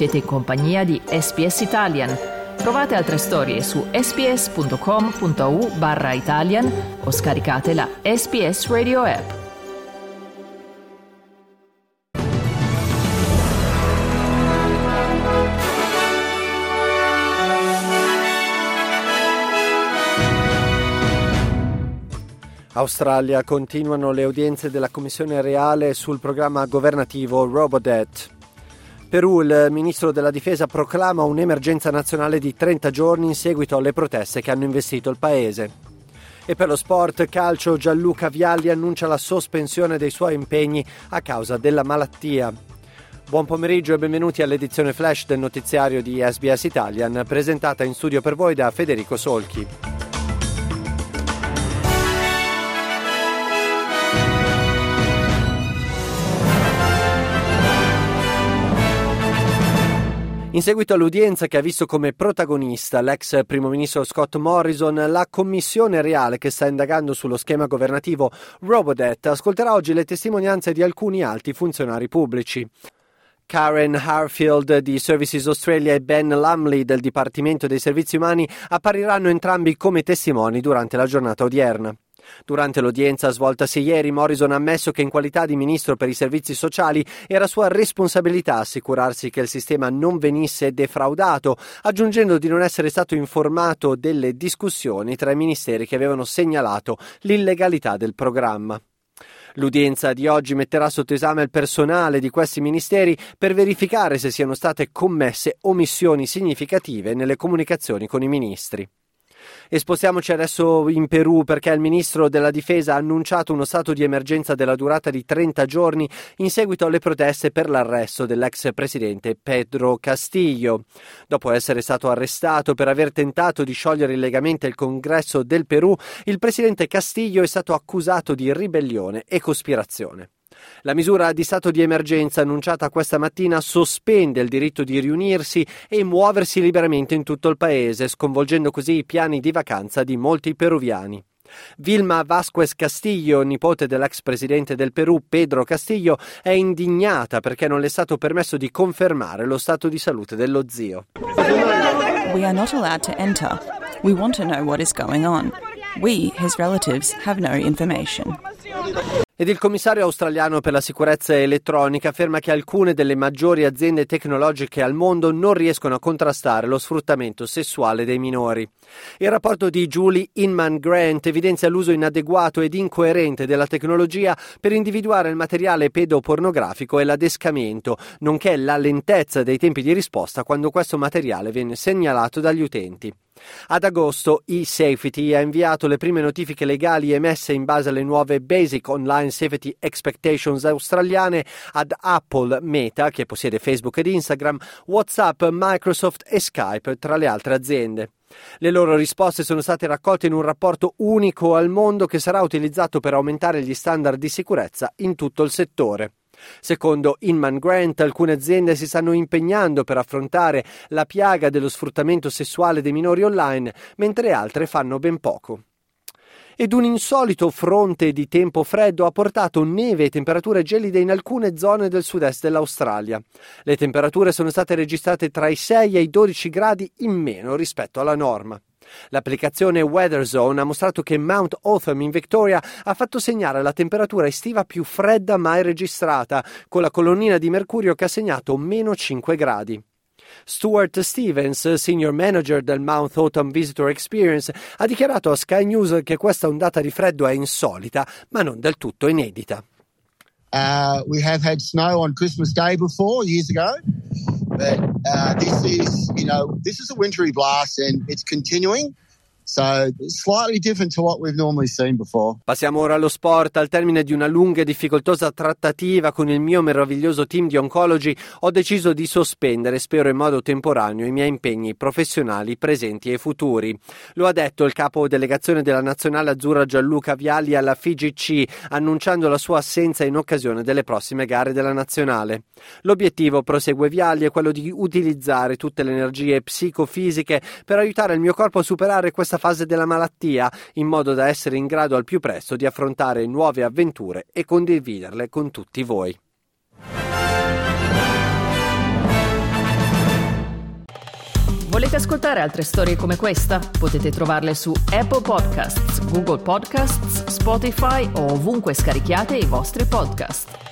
Siete in compagnia di SPS Italian. Trovate altre storie su sps.com.au barra Italian o scaricate la SPS Radio app. Australia continuano le udienze della Commissione reale sul programma governativo Robodet. Perù, il ministro della difesa proclama un'emergenza nazionale di 30 giorni in seguito alle proteste che hanno investito il paese. E per lo sport calcio Gianluca Vialli annuncia la sospensione dei suoi impegni a causa della malattia. Buon pomeriggio e benvenuti all'edizione flash del notiziario di SBS Italian presentata in studio per voi da Federico Solchi. In seguito all'udienza che ha visto come protagonista l'ex primo ministro Scott Morrison, la commissione reale che sta indagando sullo schema governativo Robodet ascolterà oggi le testimonianze di alcuni alti funzionari pubblici. Karen Harfield di Services Australia e Ben Lumley del Dipartimento dei Servizi Umani appariranno entrambi come testimoni durante la giornata odierna. Durante l'udienza svoltasi ieri, Morrison ha ammesso che in qualità di ministro per i servizi sociali era sua responsabilità assicurarsi che il sistema non venisse defraudato, aggiungendo di non essere stato informato delle discussioni tra i ministeri che avevano segnalato l'illegalità del programma. L'udienza di oggi metterà sotto esame il personale di questi ministeri per verificare se siano state commesse omissioni significative nelle comunicazioni con i ministri. E spostiamoci adesso in Perù perché il ministro della difesa ha annunciato uno stato di emergenza della durata di 30 giorni in seguito alle proteste per l'arresto dell'ex presidente Pedro Castillo. Dopo essere stato arrestato per aver tentato di sciogliere illegalmente il congresso del Perù, il presidente Castillo è stato accusato di ribellione e cospirazione. La misura di stato di emergenza annunciata questa mattina sospende il diritto di riunirsi e muoversi liberamente in tutto il paese, sconvolgendo così i piani di vacanza di molti peruviani. Vilma Vasquez Castillo, nipote dell'ex presidente del Perù Pedro Castillo, è indignata perché non le è stato permesso di confermare lo stato di salute dello zio. We are not allowed to enter. We want to know what is going on. We, his relatives, have no information. Ed il commissario australiano per la sicurezza elettronica afferma che alcune delle maggiori aziende tecnologiche al mondo non riescono a contrastare lo sfruttamento sessuale dei minori. Il rapporto di Julie Inman Grant evidenzia l'uso inadeguato ed incoerente della tecnologia per individuare il materiale pedopornografico e l'adescamento, nonché la lentezza dei tempi di risposta quando questo materiale viene segnalato dagli utenti. Ad agosto eSafety ha inviato le prime notifiche legali emesse in base alle nuove Basic Online Safety Expectations australiane ad Apple, Meta, che possiede Facebook ed Instagram, WhatsApp, Microsoft e Skype, tra le altre aziende. Le loro risposte sono state raccolte in un rapporto unico al mondo che sarà utilizzato per aumentare gli standard di sicurezza in tutto il settore. Secondo Inman Grant, alcune aziende si stanno impegnando per affrontare la piaga dello sfruttamento sessuale dei minori online, mentre altre fanno ben poco ed un insolito fronte di tempo freddo ha portato neve e temperature gelide in alcune zone del sud-est dell'Australia. Le temperature sono state registrate tra i 6 e i 12 gradi in meno rispetto alla norma. L'applicazione WeatherZone ha mostrato che Mount Otham in Victoria ha fatto segnare la temperatura estiva più fredda mai registrata, con la colonnina di mercurio che ha segnato meno 5 gradi. Stuart Stevens, senior manager del Mount Autumn Visitor Experience, ha dichiarato a Sky News che questa ondata di freddo è insolita, ma non del tutto inedita. Uh, we have had snow on Christmas Day before, years ago, but uh, this is, you know, this is a wintry blast and it's continuing. So slightly different to what we've normally seen before. Passiamo ora allo sport. Al termine di una lunga e difficoltosa trattativa con il mio meraviglioso team di oncologi, ho deciso di sospendere, spero in modo temporaneo, i miei impegni professionali presenti e futuri. Lo ha detto il capo delegazione della nazionale azzurra Gianluca Vialli alla FIGC, annunciando la sua assenza in occasione delle prossime gare della nazionale. L'obiettivo, prosegue Vialli, è quello di utilizzare tutte le energie psicofisiche per aiutare il mio corpo a superare questa fase della malattia, in modo da essere in grado al più presto di affrontare nuove avventure e condividerle con tutti voi. Volete ascoltare altre storie come questa? Potete trovarle su Apple Podcasts, Google Podcasts, Spotify o ovunque scarichiate i vostri podcast.